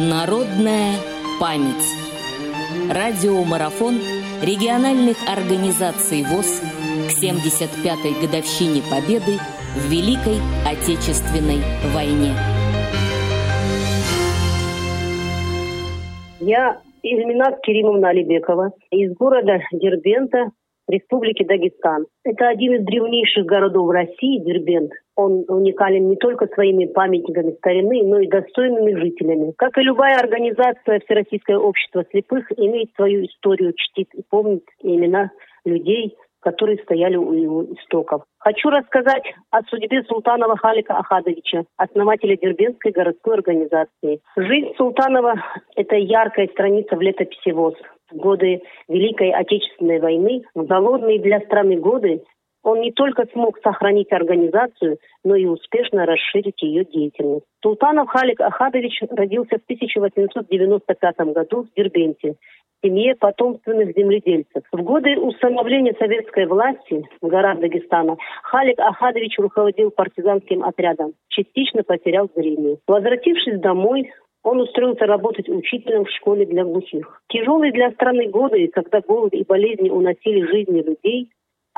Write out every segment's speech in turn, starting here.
Народная память. Радиомарафон региональных организаций ВОЗ к 75-й годовщине Победы в Великой Отечественной войне. Я Ильминат Керимовна Алибекова из города Дербента, Республики Дагестан. Это один из древнейших городов России, Дербент. Он уникален не только своими памятниками старины, но и достойными жителями. Как и любая организация, Всероссийское общество слепых имеет свою историю, чтит и помнит имена людей, которые стояли у его истоков. Хочу рассказать о судьбе Султанова Халика Ахадовича, основателя Дербенской городской организации. Жизнь Султанова – это яркая страница в летописи ВОЗ. В годы Великой Отечественной войны, в голодные для страны годы, он не только смог сохранить организацию, но и успешно расширить ее деятельность. Султанов Халик Ахадович родился в 1895 году в Дербенте семье потомственных земледельцев. В годы установления советской власти в горах Дагестана Халик Ахадович руководил партизанским отрядом, частично потерял зрение. Возвратившись домой, он устроился работать учителем в школе для глухих. Тяжелые для страны годы, когда голод и болезни уносили жизни людей,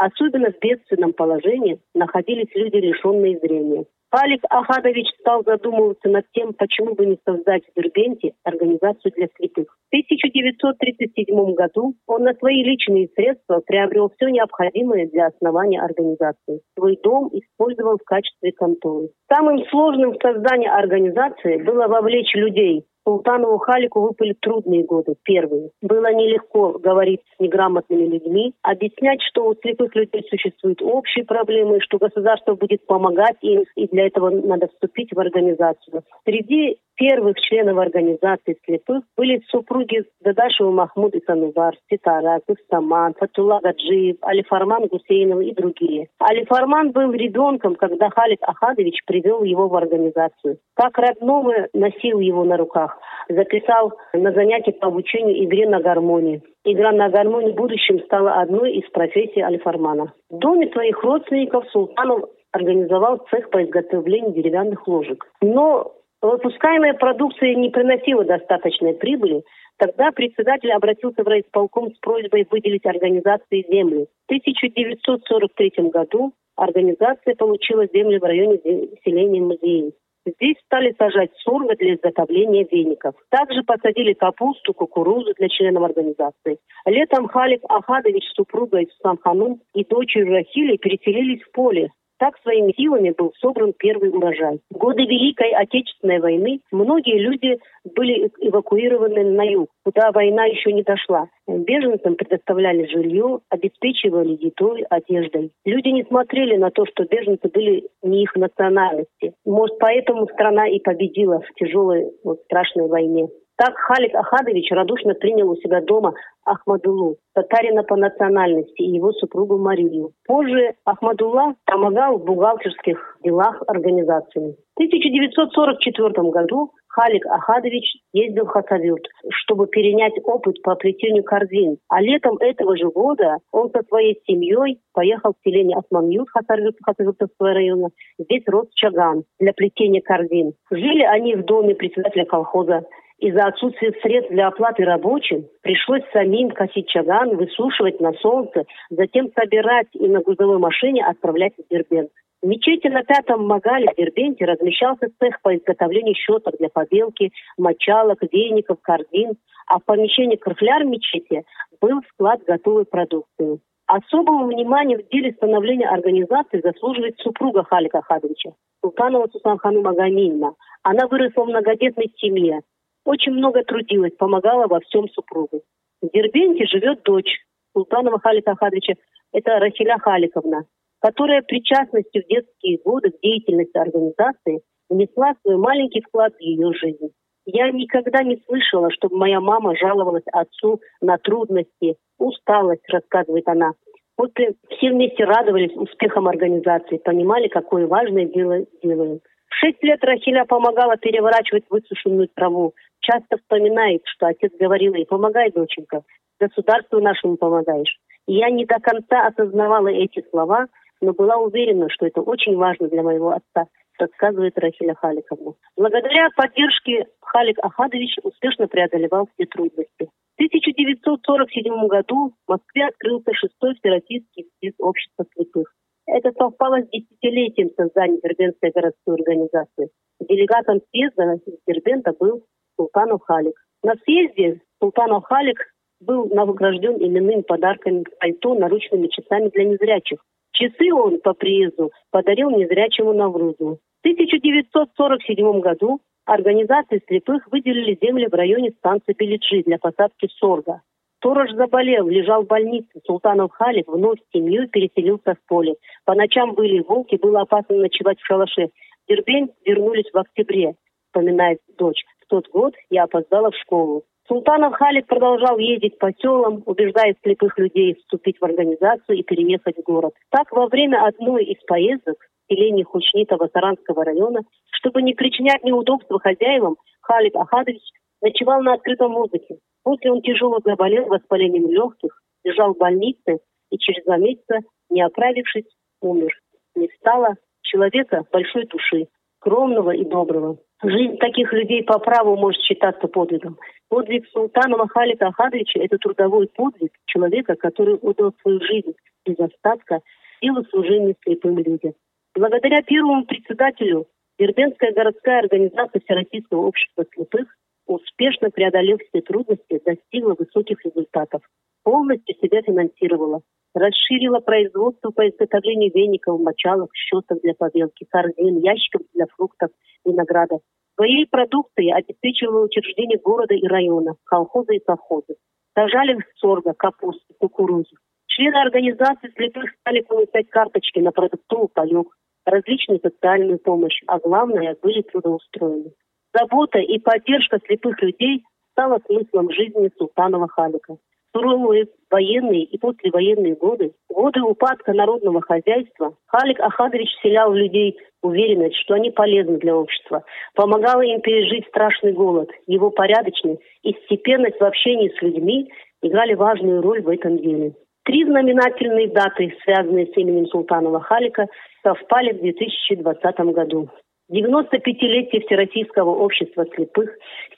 особенно в бедственном положении находились люди, лишенные зрения. Алик Ахадович стал задумываться над тем, почему бы не создать в Дербенте организацию для слепых. В 1937 году он на свои личные средства приобрел все необходимое для основания организации. Свой дом использовал в качестве конторы. Самым сложным в создании организации было вовлечь людей, Султанову Халику выпали трудные годы, первые. Было нелегко говорить с неграмотными людьми, объяснять, что у слепых людей существуют общие проблемы, что государство будет помогать им, и для этого надо вступить в организацию. Среди первых членов организации слепых были супруги Дадашева Махмуд и Санувар, Ситара, Кустаман, Фатулла Гаджиев, Алифарман Гусейнов и другие. Алифарман был ребенком, когда Халид Ахадович привел его в организацию. Как родного носил его на руках, записал на занятия по обучению игре на гармонии. Игра на гармонии в будущем стала одной из профессий Алифармана. В доме своих родственников Султанов организовал цех по изготовлению деревянных ложек. Но выпускаемая продукция не приносила достаточной прибыли, тогда председатель обратился в райисполком с просьбой выделить организации земли. В 1943 году организация получила земли в районе селения Музеев. Здесь стали сажать сорго для изготовления веников. Также посадили капусту, кукурузу для членов организации. Летом Халик Ахадович с супругой Сусанхану и дочерью Рахили переселились в поле, так своими силами был собран первый урожай. В годы Великой Отечественной войны многие люди были эвакуированы на юг, куда война еще не дошла. Беженцам предоставляли жилье, обеспечивали едой, одеждой. Люди не смотрели на то, что беженцы были не их национальности. Может, поэтому страна и победила в тяжелой, вот, страшной войне. Так Халик Ахадович радушно принял у себя дома Ахмадулу, татарина по национальности, и его супругу Марию. Позже Ахмадулла помогал в бухгалтерских делах организации. В 1944 году Халик Ахадович ездил в Хасавюрт, чтобы перенять опыт по плетению корзин. А летом этого же года он со своей семьей поехал в селение Османют Хасавюрт, Хасавюртовского района. Здесь рос чаган для плетения корзин. Жили они в доме председателя колхоза из-за отсутствия средств для оплаты рабочим пришлось самим косить чаган, высушивать на солнце, затем собирать и на грузовой машине отправлять в Дербент. В мечети на Пятом Магале в Дербенте размещался цех по изготовлению щеток для побелки, мочалок, веников, корзин, а в помещении крыфляр мечети был склад готовой продукции. Особого внимания в деле становления организации заслуживает супруга Халика Хадовича, Султанова Сусанхану Магоминна. Она выросла в многодетной семье, очень много трудилась, помогала во всем супругу. В Дербенте живет дочь Султанова Халика Хадовича, это Рахиля Халиковна, которая причастностью в детские годы к деятельности организации внесла свой маленький вклад в ее жизнь. Я никогда не слышала, чтобы моя мама жаловалась отцу на трудности, усталость, рассказывает она. Вот все вместе радовались успехам организации, понимали, какое важное дело делаем. Шесть лет Рахиля помогала переворачивать высушенную траву, часто вспоминает, что отец говорил ей, помогай, доченька, государству нашему помогаешь. И я не до конца осознавала эти слова, но была уверена, что это очень важно для моего отца. рассказывает Рахиля Халиковна. Благодаря поддержке Халик Ахадович успешно преодолевал все трудности. В 1947 году в Москве открылся шестой всероссийский съезд общества слепых. Это совпало с десятилетием создания Дербентской городской организации. Делегатом съезда Дербента был Султанов Халик. На съезде Султанов Халик был награжден именными подарками пальто, наручными часами для незрячих. Часы он по приезду подарил незрячему Наврузу. В 1947 году организации слепых выделили земли в районе станции Белиджи для посадки сорга. Сторож заболел, лежал в больнице. Султанов Халик вновь с семьей переселился в поле. По ночам были волки, было опасно ночевать в шалаше. В Дербень вернулись в октябре, вспоминает дочь. В тот год я опоздала в школу. Султанов Халик продолжал ездить по селам, убеждая слепых людей вступить в организацию и переехать в город. Так, во время одной из поездок в селении Хучнитова Саранского района, чтобы не причинять неудобства хозяевам, Халик Ахадович ночевал на открытом воздухе. После он тяжело заболел воспалением легких, лежал в больнице и через два месяца, не оправившись, умер. Не стало человека большой души, скромного и доброго. Жизнь таких людей по праву может считаться подвигом. Подвиг султана Махалика Ахадовича – это трудовой подвиг человека, который отдал свою жизнь без остатка и в служении слепым людям. Благодаря первому председателю Дербенская городская организация Всероссийского общества слепых успешно преодолев все трудности, достигла высоких результатов. Полностью себя финансировала. Расширила производство по изготовлению веников, мочалок, щеток для побелки, корзин, ящиков для фруктов, винограда. Своей продукцией обеспечивала учреждения города и района, колхозы и совхозы. Сажали сорга, капусту, кукурузу. Члены организации слепых стали получать карточки на продуктовый паек, различную социальную помощь, а главное, были трудоустроены. Забота и поддержка слепых людей стала смыслом жизни Султанова Халика. Суровые военные и послевоенные годы, годы упадка народного хозяйства, Халик Ахадович вселял в людей уверенность, что они полезны для общества, помогал им пережить страшный голод. Его порядочность и степенность в общении с людьми играли важную роль в этом деле. Три знаменательные даты, связанные с именем Султанова Халика, совпали в 2020 году. 95-летие Всероссийского общества слепых,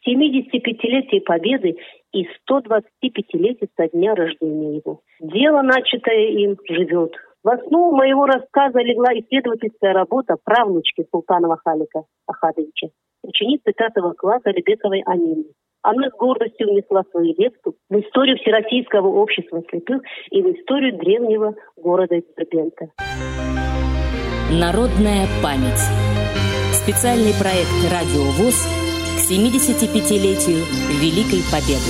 75-летие Победы и 125-летие со дня рождения его. Дело, начатое им, живет. В основу моего рассказа легла исследовательская работа правнучки Султанова Халика Ахадовича, ученицы пятого класса Ребековой Анины. Она с гордостью внесла свою лепту в историю Всероссийского общества слепых и в историю древнего города Дербента. Народная память. Специальный проект «Радио ВОЗ» к 75-летию Великой Победы.